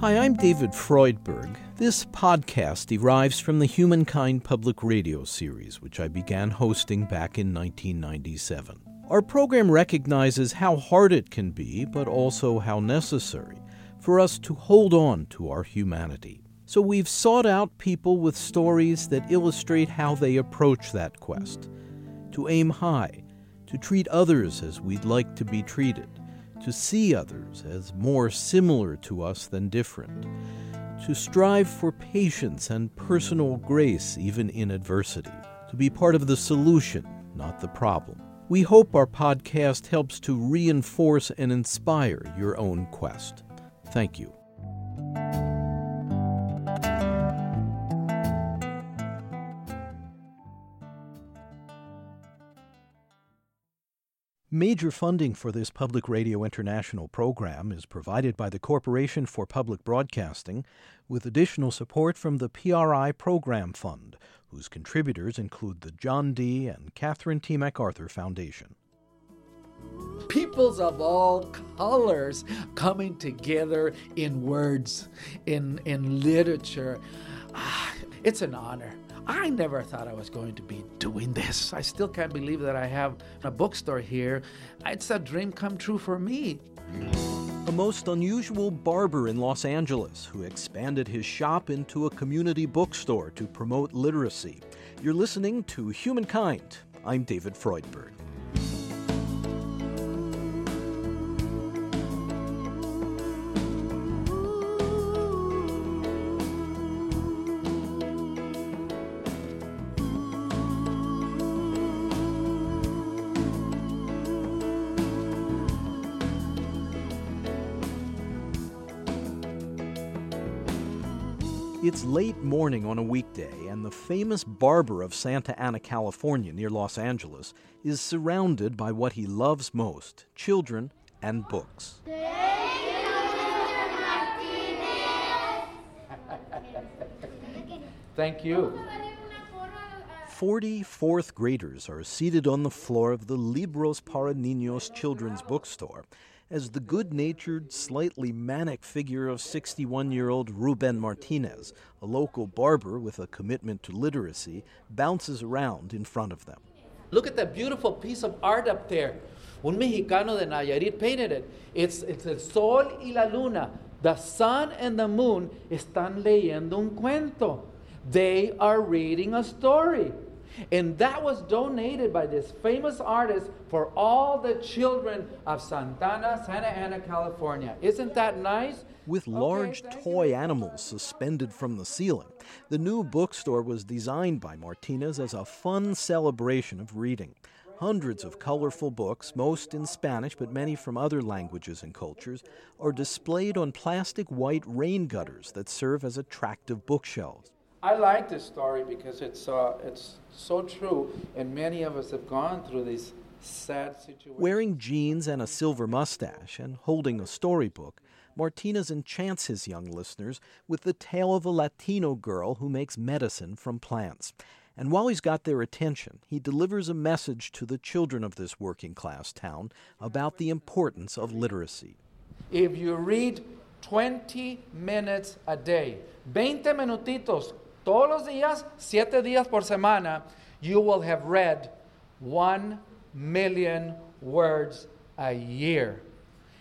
Hi, I'm David Freudberg. This podcast derives from the Humankind Public Radio series, which I began hosting back in 1997. Our program recognizes how hard it can be, but also how necessary, for us to hold on to our humanity. So we've sought out people with stories that illustrate how they approach that quest to aim high, to treat others as we'd like to be treated to see others as more similar to us than different, to strive for patience and personal grace even in adversity, to be part of the solution, not the problem. We hope our podcast helps to reinforce and inspire your own quest. Thank you. Major funding for this Public Radio International program is provided by the Corporation for Public Broadcasting, with additional support from the PRI Program Fund, whose contributors include the John D. and Catherine T. MacArthur Foundation. Peoples of all colors coming together in words, in, in literature. Ah, it's an honor. I never thought I was going to be doing this. I still can't believe that I have a bookstore here. It's a dream come true for me. A most unusual barber in Los Angeles who expanded his shop into a community bookstore to promote literacy. You're listening to Humankind. I'm David Freudberg. It's late morning on a weekday, and the famous barber of Santa Ana, California, near Los Angeles, is surrounded by what he loves most children and books. Thank you. 40 fourth graders are seated on the floor of the Libros para Niños children's bookstore as the good natured, slightly manic figure of 61 year old Ruben Martinez, a local barber with a commitment to literacy, bounces around in front of them. Look at that beautiful piece of art up there. Un mexicano de Nayarit painted it. It's, it's el sol y la luna. The sun and the moon están leyendo un cuento. They are reading a story. And that was donated by this famous artist for all the children of Santana, Santa Ana, California. Isn't that nice? With large okay, toy animals suspended from the ceiling, the new bookstore was designed by Martinez as a fun celebration of reading. Hundreds of colorful books, most in Spanish but many from other languages and cultures, are displayed on plastic white rain gutters that serve as attractive bookshelves. I like this story because it's, uh, it's so true, and many of us have gone through these sad situations. Wearing jeans and a silver mustache and holding a storybook, Martinez enchants his young listeners with the tale of a Latino girl who makes medicine from plants. And while he's got their attention, he delivers a message to the children of this working class town about the importance of literacy. If you read 20 minutes a day, 20 minutitos todos los días, siete días por semana, you will have read one million words a year.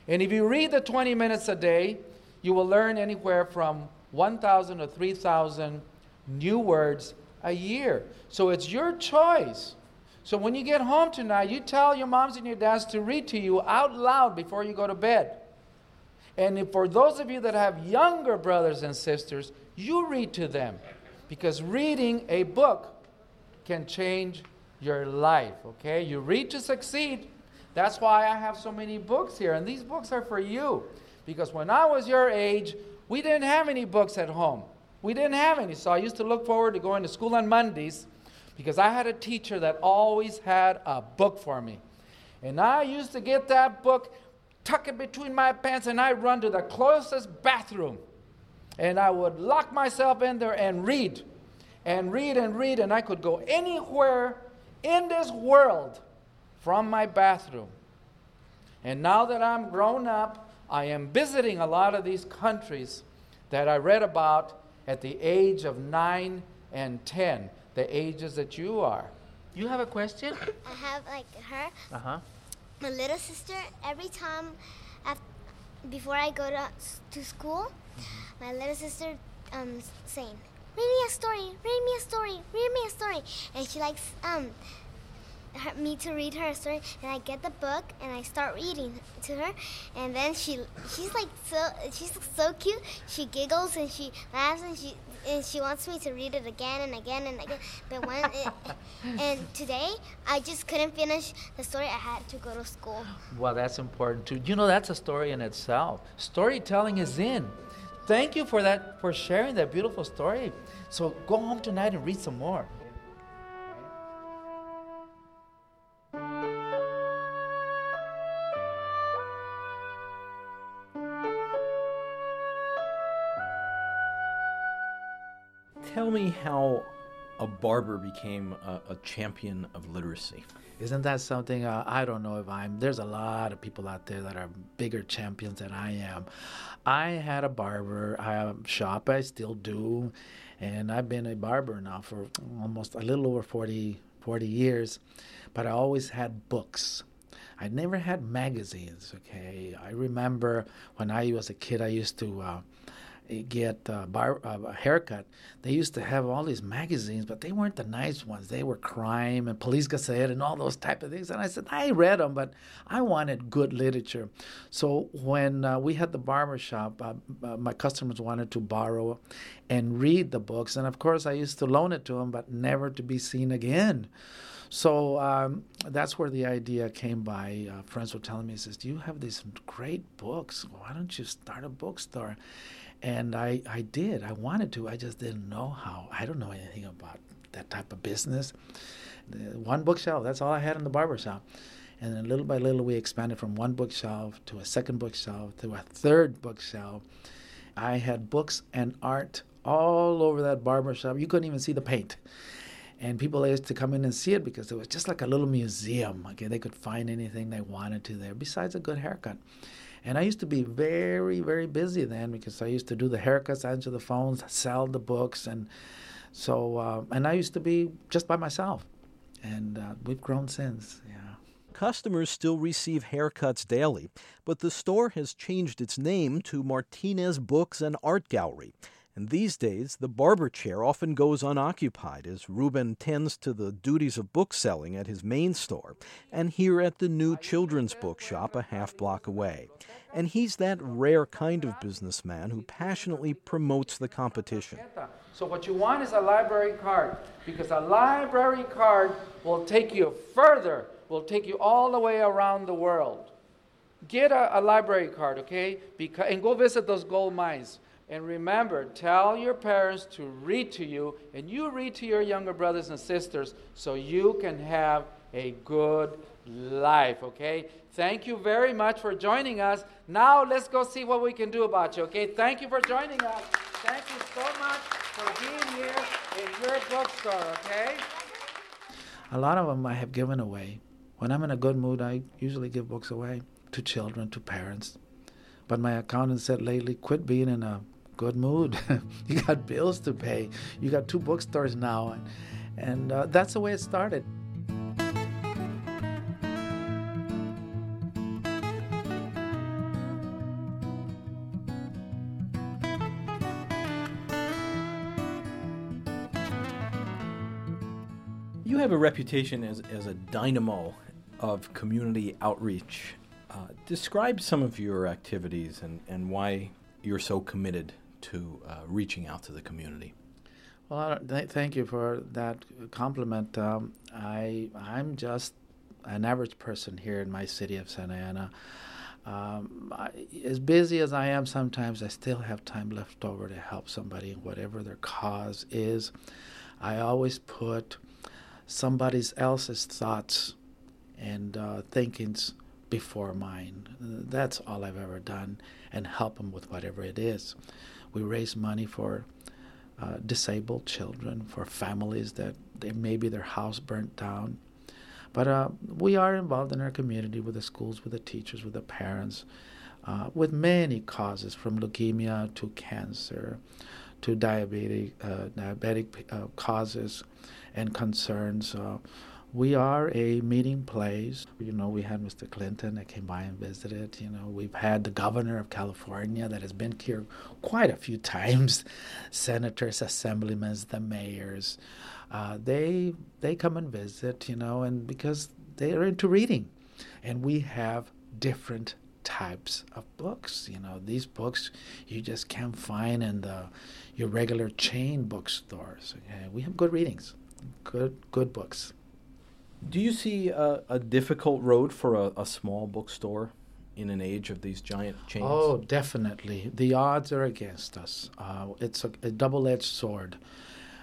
And if you read the 20 minutes a day, you will learn anywhere from 1,000 to 3,000 new words a year. So it's your choice. So when you get home tonight, you tell your moms and your dads to read to you out loud before you go to bed. And for those of you that have younger brothers and sisters, you read to them because reading a book can change your life, okay? You read to succeed. That's why I have so many books here, and these books are for you. Because when I was your age, we didn't have any books at home. We didn't have any, so I used to look forward to going to school on Mondays because I had a teacher that always had a book for me. And I used to get that book, tuck it between my pants, and I run to the closest bathroom and I would lock myself in there and read and read and read, and I could go anywhere in this world from my bathroom. And now that I'm grown up, I am visiting a lot of these countries, that I read about at the age of 9 and 10, the ages that you are. You have a question? I have like her, Uh huh. my little sister. Every time, af before I go to to school, my little sister um saying, "Read me a story. Read me a story. Read me a story." And she likes um her, me to read her a story, and I get the book and I start reading to her, and then she she's like so she's so cute. She giggles and she laughs and she and she wants me to read it again and again and again. But when it, and today I just couldn't finish the story. I had to go to school. Well, that's important too. You know, that's a story in itself. Storytelling is in. Thank you for that, for sharing that beautiful story. So go home tonight and read some more. Tell me how a barber became a, a champion of literacy. Isn't that something? Uh, I don't know if I'm. There's a lot of people out there that are bigger champions than I am. I had a barber uh, shop. I still do, and I've been a barber now for almost a little over 40, 40 years. But I always had books. I never had magazines. Okay, I remember when I was a kid, I used to. Uh, get uh, bar, uh, a haircut, they used to have all these magazines, but they weren't the nice ones. They were crime and Police Gazette and all those type of things. And I said, I read them, but I wanted good literature. So when uh, we had the barber shop, uh, uh, my customers wanted to borrow and read the books. And of course, I used to loan it to them, but never to be seen again. So um, that's where the idea came by. Friends were telling me, says, "Do you have these great books? Why don't you start a bookstore?" And I, I did. I wanted to. I just didn't know how. I don't know anything about that type of business. The one bookshelf. That's all I had in the barber shop. And then little by little, we expanded from one bookshelf to a second bookshelf to a third bookshelf. I had books and art all over that barber shop. You couldn't even see the paint and people used to come in and see it because it was just like a little museum. Okay, they could find anything they wanted to there, besides a good haircut. And I used to be very, very busy then because I used to do the haircuts, answer the phones, sell the books, and so uh, and I used to be just by myself. And uh, we've grown since. Yeah. Customers still receive haircuts daily, but the store has changed its name to Martinez Books and Art Gallery. And these days, the barber chair often goes unoccupied as Ruben tends to the duties of bookselling at his main store and here at the new children's bookshop a half block away. And he's that rare kind of businessman who passionately promotes the competition. So what you want is a library card because a library card will take you further, will take you all the way around the world. Get a, a library card, okay? And go visit those gold mines. And remember, tell your parents to read to you, and you read to your younger brothers and sisters so you can have a good life, okay? Thank you very much for joining us. Now let's go see what we can do about you, okay? Thank you for joining us. Thank you so much for being here in your bookstore, okay? A lot of them I have given away. When I'm in a good mood, I usually give books away to children, to parents. But my accountant said lately, quit being in a good mood. you got bills to pay. You got two bookstores now. And, and uh, that's the way it started. You have a reputation as, as a dynamo of community outreach. Uh, describe some of your activities and, and why you're so committed to uh, reaching out to the community. Well, th- thank you for that compliment. Um, I I'm just an average person here in my city of Santa Ana. Um, I, as busy as I am, sometimes I still have time left over to help somebody, in whatever their cause is. I always put somebody else's thoughts and uh, thinkings before mine. That's all I've ever done, and help them with whatever it is. We raise money for uh, disabled children, for families that they, maybe their house burnt down. But uh, we are involved in our community with the schools, with the teachers, with the parents. uh, with many causes from leukemia to cancer to diabetic, uh, diabetic uh, causes and concerns. We are a meeting place. You know, we had Mr. Clinton that came by and visited. You know, we've had the governor of California that has been here quite a few times, senators, assemblymen, the mayors. Uh, they they come and visit. You know, and because they are into reading, and we have different types of books. You know, these books you just can't find in the your regular chain bookstores. Okay? We have good readings, good good books. Do you see a, a difficult road for a, a, small bookstore in an age of these giant chains? Oh, definitely. The odds are against us. Uh, it's a, a double edged sword.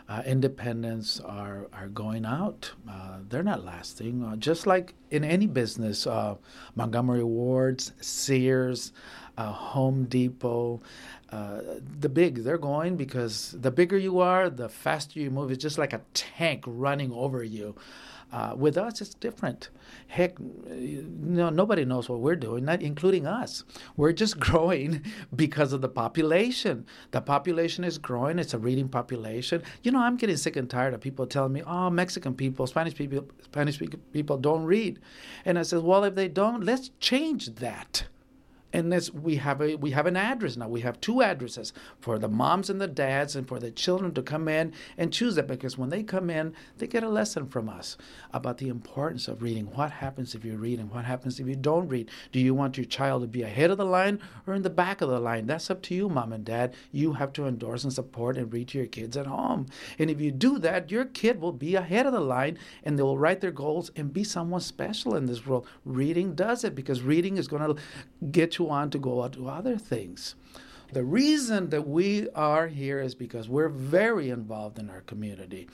Uh, independents are, are going out. Uh, they're not lasting. Uh, just like in any business, uh, Montgomery Wards, Sears, uh, Home Depot, uh, the big, they're going because the bigger you are, the faster you move. It's just like a tank running over you. Uh, with us, it's different. Heck, nobody knows what we're doing, not including us. We're just growing because of the population. The population is growing. It's a reading population. You know, I'm getting sick and tired of people telling me, "Oh, Mexican people, Spanish people, Spanish people don't read," and I said, "Well, if they don't, let's change that." And this we have a we have an address now. We have two addresses for the moms and the dads, and for the children to come in and choose it because when they come in, they get a lesson from us about the importance of reading. What happens if you read, and what happens if you don't read? Do you want your child to be ahead of the line or in the back of the line? That's up to you, mom and dad. You have to endorse and support and read to your kids at home. And if you do that, your kid will be ahead of the line, and they will write their goals and be someone special in this world. Reading does it because reading is going to get you want to go out to other things. The reason that we are here is because we're very involved in our community.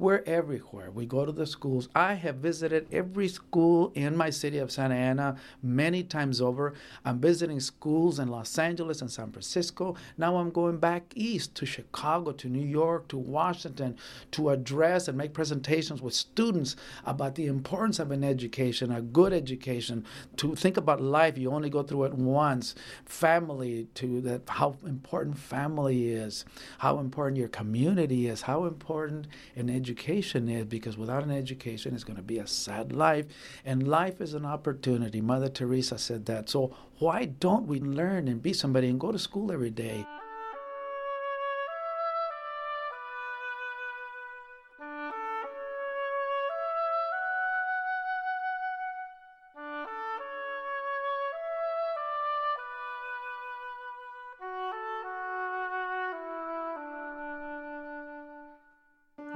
We're everywhere. We go to the schools. I have visited every school in my city of Santa Ana many times over. I'm visiting schools in Los Angeles and San Francisco. Now I'm going back east to Chicago, to New York, to Washington to address and make presentations with students about the importance of an education, a good education, to think about life. You only go through it once. Family, to that how important family is, how important your community is, how important an education is, because without an education, it's going to be a sad life. And life is an opportunity. Mother Teresa said that. So why don't we learn and be somebody and go to school every day?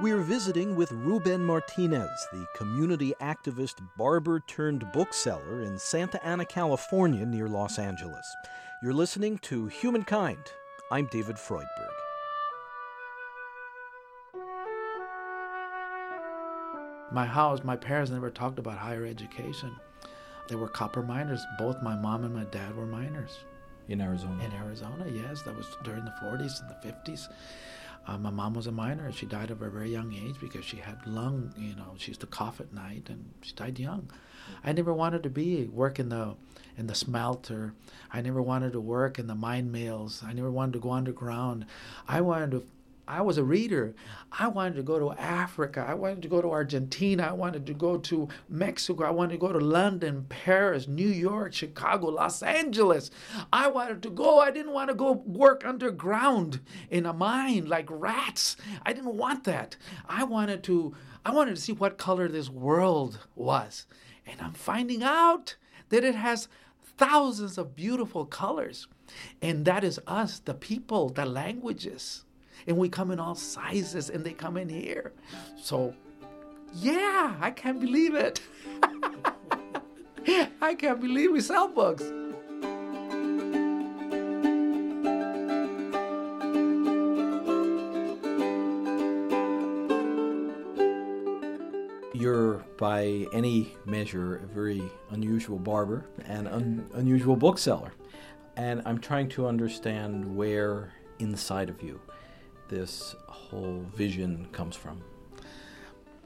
We're visiting with Ruben Martinez, the community activist barber turned bookseller in Santa Ana, California, near Los Angeles. You're listening to Humankind. I'm David Freudberg. My house, my parents never talked about higher education. They were copper miners. Both my mom and my dad were miners. In Arizona? In Arizona, yes. That was during the 40s and the 50s. Uh, my mom was a miner and she died at a very young age because she had lung, you know, she used to cough at night and she died young. I never wanted to be work in the in the smelter. I never wanted to work in the mine mills. I never wanted to go underground. I wanted to I was a reader. I wanted to go to Africa. I wanted to go to Argentina. I wanted to go to Mexico. I wanted to go to London, Paris, New York, Chicago, Los Angeles. I wanted to go. I didn't want to go work underground in a mine like rats. I didn't want that. I wanted to I wanted to see what color this world was. And I'm finding out that it has thousands of beautiful colors. And that is us, the people, the languages and we come in all sizes and they come in here. So, yeah, I can't believe it. I can't believe we sell books. You're, by any measure, a very unusual barber and un- unusual bookseller. And I'm trying to understand where inside of you this whole vision comes from?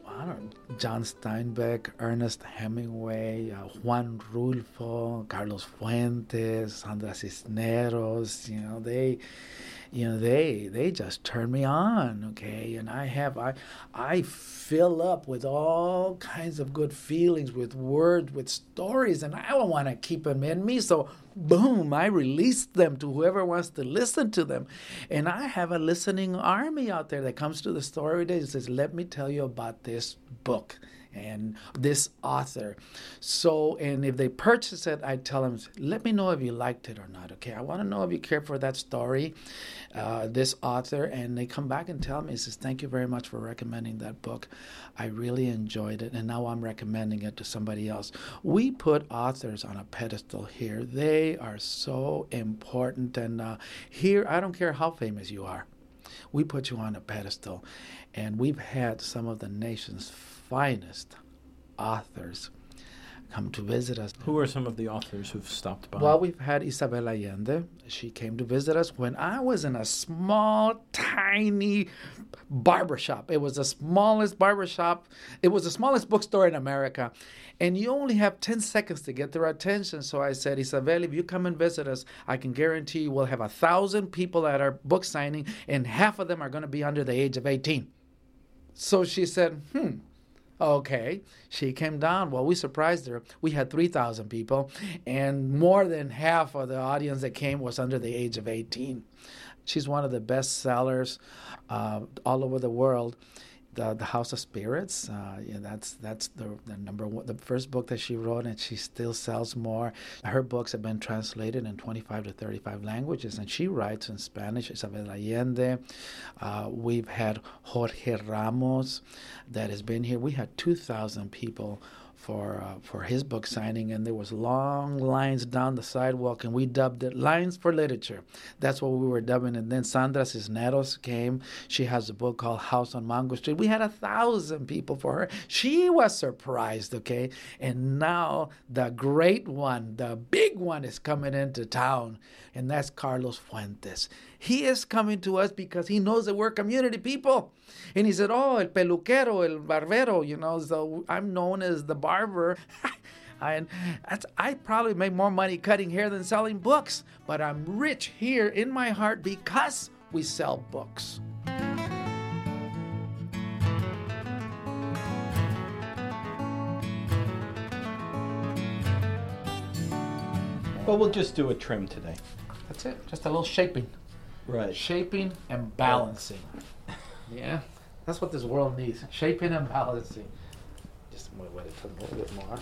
I don't John Steinbeck, Ernest Hemingway, uh, Juan Rulfo, Carlos Fuentes, Sandra Cisneros, you know, they you know they they just turn me on okay? And i have i i fill up with all kinds of good feelings with words with stories and i don't want to keep them in me. So boom i release them to whoever wants to listen to them. And i have a listening army out there that comes to the story day and says let me tell you about this book and this author. So, and if they purchase it, I tell them, let me know if you liked it or not. Okay, I want to know if you care for that story, uh, this author, and they come back and tell me, says, thank you very much for recommending that book. I really enjoyed it, and now I'm recommending it to somebody else. We put authors on a pedestal here. They are so important, and uh, here, I don't care how famous you are. We put you on a pedestal, and we've had some of the nation's finest authors come to visit us. Who are some of the authors who've stopped by? Well, we've had Isabel Allende. She came to visit us when I was in a small, tiny barbershop. It was the smallest barbershop. It was the smallest bookstore in America. And you only have 10 seconds to get their attention. So I said, Isabel, if you come and visit us, I can guarantee you we'll have a thousand people at our book signing, and half of them are going to be under the age of 18. So she said, hmm, Okay, she came down. Well, we surprised her. We had 3,000 people, and more than half of the audience that came was under the age of 18. She's one of the best sellers uh, all over the world the the House of Spirits. Uh, yeah, that's that's the, the number one, the first book that she wrote, and she still sells more. Her books have been translated in 25 to 35 languages, and she writes in Spanish. Isabel Allende. Uh, we've had Jorge Ramos, that has been here. We had 2,000 people for uh, for his book signing, and there was long lines down the sidewalk, and we dubbed it "Lines for Literature." That's what we were dubbing. And then Sandra Cisneros came. She has a book called House on Mango Street. We had a thousand people for her. She was surprised, okay. And now the great one, the big one, is coming into town, and that's Carlos Fuentes. He is coming to us because he knows that we're community people. And he said, Oh, el peluquero, el barbero, you know, so I'm known as the barber. I, I probably make more money cutting hair than selling books, but I'm rich here in my heart because we sell books. Well, we'll just do a trim today. That's it, just a little shaping. Right. Shaping and balancing. Yeah, that's what this world needs shaping and balancing. Just wait, wait a little bit more.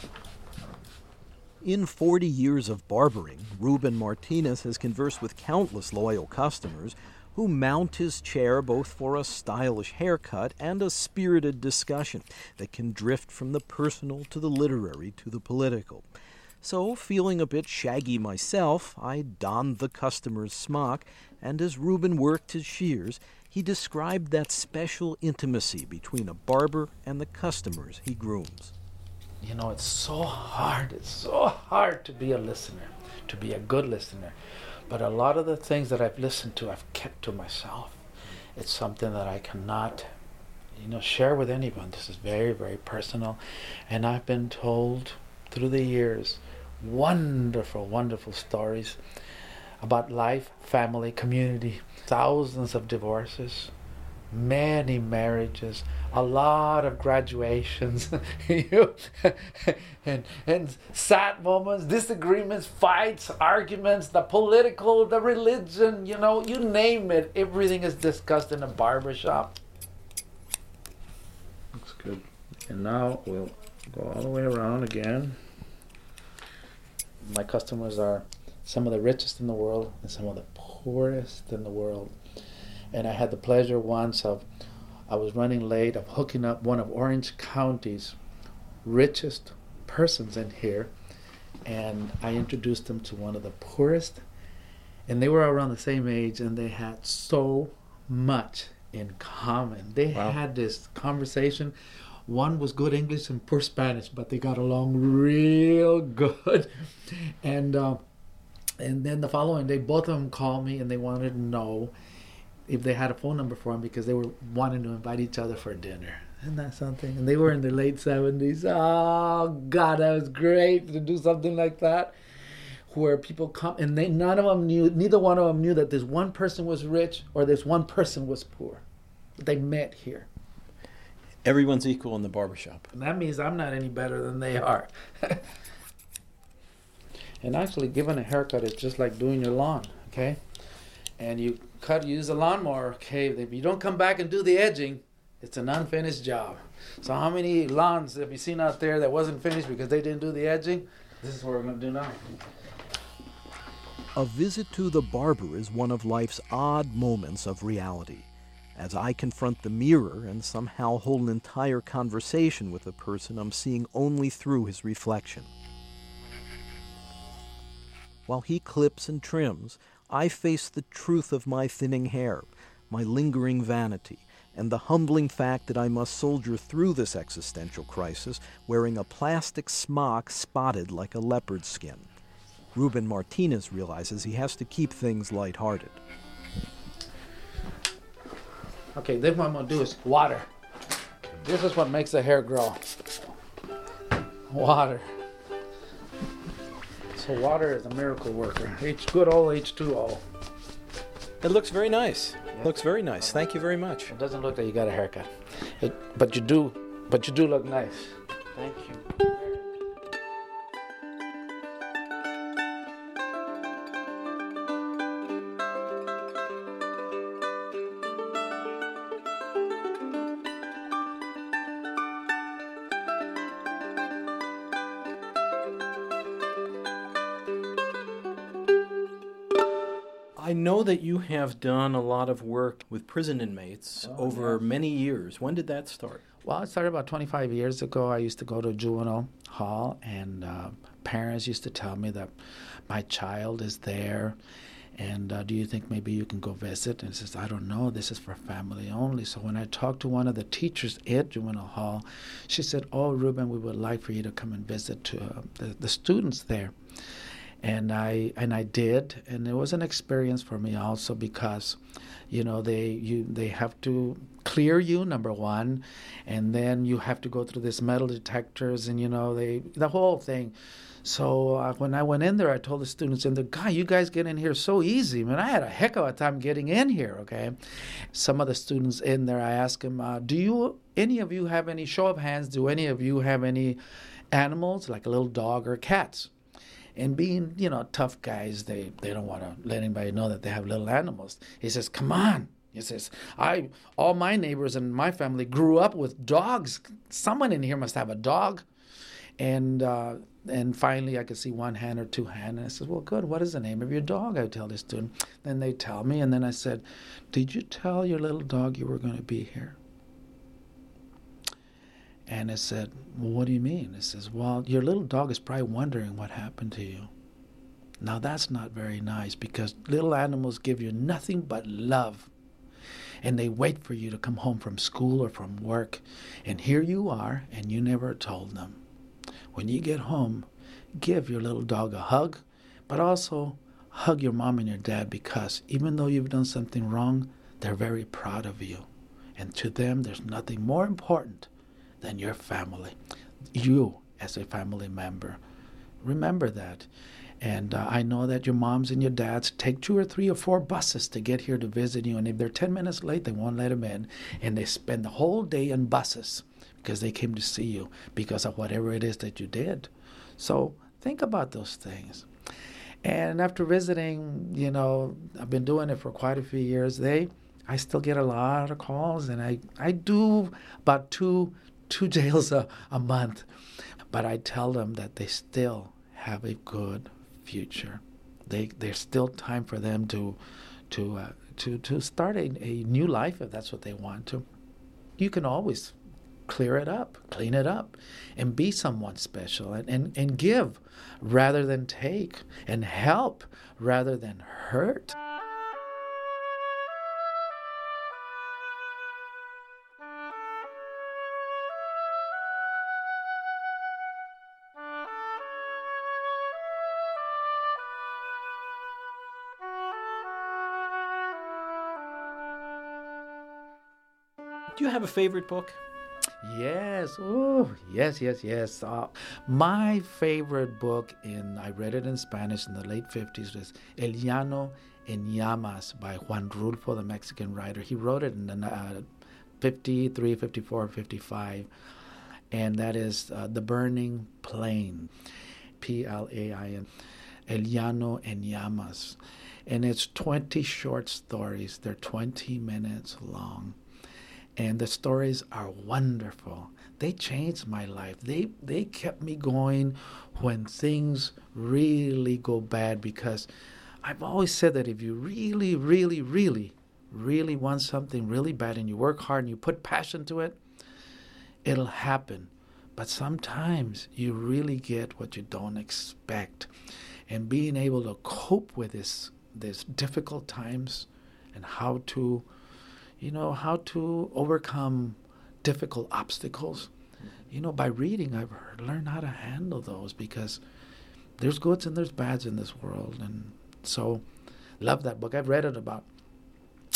In 40 years of barbering, Ruben Martinez has conversed with countless loyal customers who mount his chair both for a stylish haircut and a spirited discussion that can drift from the personal to the literary to the political. So, feeling a bit shaggy myself, I donned the customer's smock, and as Reuben worked his shears, he described that special intimacy between a barber and the customers he grooms. You know, it's so hard. It's so hard to be a listener, to be a good listener. But a lot of the things that I've listened to, I've kept to myself. It's something that I cannot, you know, share with anyone. This is very, very personal. And I've been told through the years wonderful, wonderful stories about life, family, community, thousands of divorces, many marriages, a lot of graduations, and, and sad moments, disagreements, fights, arguments, the political, the religion, you know, you name it, everything is discussed in a barbershop. Looks good. And now we'll go all the way around again. My customers are some of the richest in the world and some of the poorest in the world. And I had the pleasure once of, I was running late, of hooking up one of Orange County's richest persons in here. And I introduced them to one of the poorest. And they were around the same age and they had so much in common. They wow. had this conversation. One was good English and poor Spanish, but they got along real good. And uh, and then the following day, both of them called me and they wanted to know if they had a phone number for him because they were wanting to invite each other for dinner. Isn't that something? And they were in their late 70s. Oh, God, that was great to do something like that. Where people come and they none of them knew, neither one of them knew that this one person was rich or this one person was poor. They met here. Everyone's equal in the barbershop. And that means I'm not any better than they are. and actually, giving a haircut is just like doing your lawn, okay? And you cut, use a lawnmower, okay? If you don't come back and do the edging, it's an unfinished job. So how many lawns have you seen out there that wasn't finished because they didn't do the edging? This is what we're going to do now. A visit to the barber is one of life's odd moments of reality. As I confront the mirror and somehow hold an entire conversation with a person I'm seeing only through his reflection. While he clips and trims, I face the truth of my thinning hair, my lingering vanity, and the humbling fact that I must soldier through this existential crisis wearing a plastic smock spotted like a leopard skin. Ruben Martinez realizes he has to keep things lighthearted. Okay, then what I'm gonna do is water. This is what makes the hair grow. Water. So water is a miracle worker. H good old H2O. It looks very nice. Looks very nice. Thank you very much. It doesn't look like you got a haircut. It, but you do but you do look nice. Thank you. Have done a lot of work with prison inmates Oh, over many years. When did that start? Well, it started about 25 years ago. I used to go to juvenile hall, and uh, parents used to tell me that my child is there, and uh, do you think maybe you can go visit? And says, I don't know. This is for family only. So when I talked to one of the teachers at juvenile hall, she said, "Oh, Ruben, we would like for you to come and visit to uh, the, the students there." And I and I did, and it was an experience for me also because, you know, they you they have to clear you number one, and then you have to go through this metal detectors, and you know they the whole thing. So uh, when I went in there, I told the students in there, "God, you guys get in here so easy, man! I had a heck of a time getting in here." Okay, some of the students in there, I asked them, uh, "Do you any of you have any show of hands? Do any of you have any animals like a little dog or cats?" And being you know tough guys they they don't want to let anybody know that they have little animals. He says come on. He says i all my neighbors and my family grew up with dogs. Someone in here must have a dog. And uh, and finally i could see one hand or two hand and i said well good. What is the name of your dog? I tell the student then they tell me and then i said did you tell your little dog you were going to be here and I said, Well, what do you mean? It says, Well, your little dog is probably wondering what happened to you. Now, that's not very nice because little animals give you nothing but love. And they wait for you to come home from school or from work. And here you are, and you never told them. When you get home, give your little dog a hug, but also hug your mom and your dad because even though you've done something wrong, they're very proud of you. And to them, there's nothing more important than your family, you as a family member. Remember that. And uh, I know that your moms and your dads take two or three or four buses to get here to visit you. And if they're 10 minutes late, they won't let them in. And they spend the whole day in buses because they came to see you because of whatever it is that you did. So think about those things. And after visiting, you know, I've been doing it for quite a few years. They, I still get a lot of calls, and I, I do about two two jails a, a month. But I tell them that they still have a good future. They there's still time for them to to uh, to to start a, a new life if that's what they want to. You can always clear it up, clean it up, and be someone special and, and, and give rather than take and help rather than hurt. Have a favorite book? Yes. Oh, yes, yes, yes. Uh, my favorite book in I read it in Spanish in the late 50s was El Llano en Llamas by Juan Rulfo, the Mexican writer. He wrote it in uh, 53, 54, 55, and that is uh, The Burning Plain, P L A I N, El Llano en Llamas. And it's 20 short stories, they're 20 minutes long. And the stories are wonderful. They changed my life. They they kept me going when things really go bad because I've always said that if you really, really, really, really want something really bad and you work hard and you put passion to it, it'll happen. But sometimes you really get what you don't expect. And being able to cope with this this difficult times and how to you know how to overcome difficult obstacles you know by reading i've learned how to handle those because there's goods and there's bads in this world and so, love that book. I've read it about,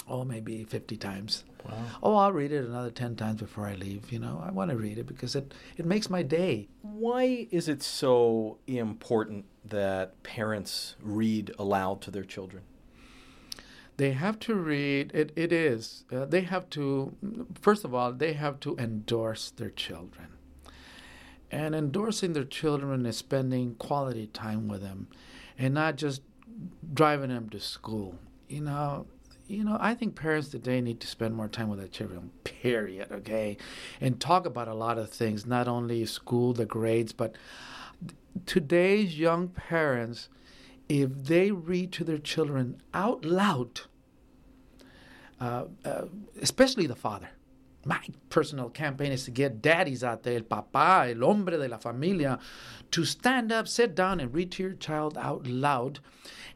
oh, maybe 50 times. Wow. Oh, I'll read it another 10 times before I leave. You know, I want to read it because it, it makes my day. Why is it so important that parents read aloud to their children? They have to read, it, it is. Uh, they have to, first of all, they have to endorse their children. And endorsing their children is spending quality time with them and not just driving them to school. You know, you know, I think parents today need to spend more time with their children, period, okay? And talk about a lot of things, not only school, the grades, but today's young parents, if they read to their children out loud, uh, uh, especially the father, my personal campaign is to get daddies out there, el papá, el hombre de la familia, to stand up, sit down, and read to your child out loud,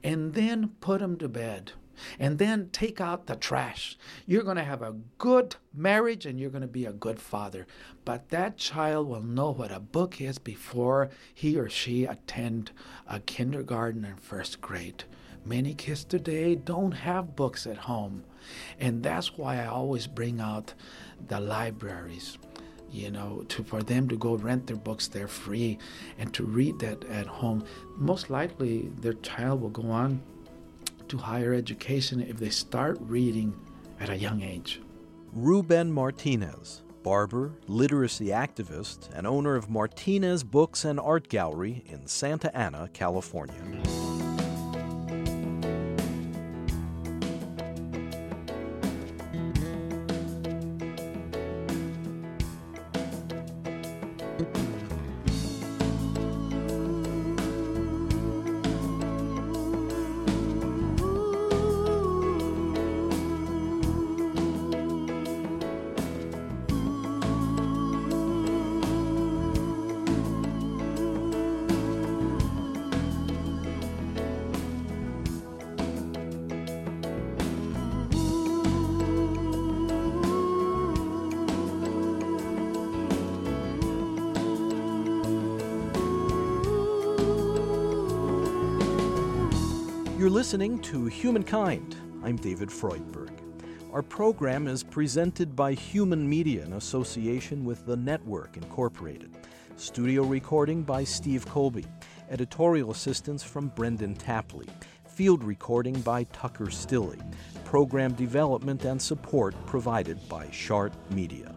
and then put them to bed. And then take out the trash. You're going to have a good marriage and you're going to be a good father. But that child will know what a book is before he or she attend a kindergarten and first grade. Many kids today don't have books at home. And that's why I always bring out the libraries you know to for them to go rent their books they're free and to read that at home most likely their child will go on to higher education if they start reading at a young age. Ruben martinez barber literacy activist and owner of martinez books and art gallery in santa ana california You're listening to Humankind. I'm David Freudberg. Our program is presented by Human Media in association with The Network Incorporated. Studio recording by Steve Colby. Editorial assistance from Brendan Tapley. Field recording by Tucker Stilley. Program development and support provided by Shart Media.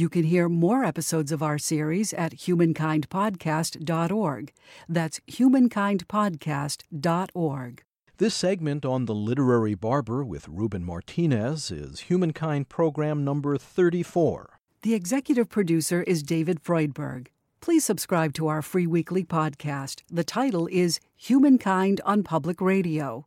You can hear more episodes of our series at humankindpodcast.org. That's humankindpodcast.org. This segment on the literary barber with Ruben Martinez is Humankind program number 34. The executive producer is David Freudberg. Please subscribe to our free weekly podcast. The title is Humankind on Public Radio.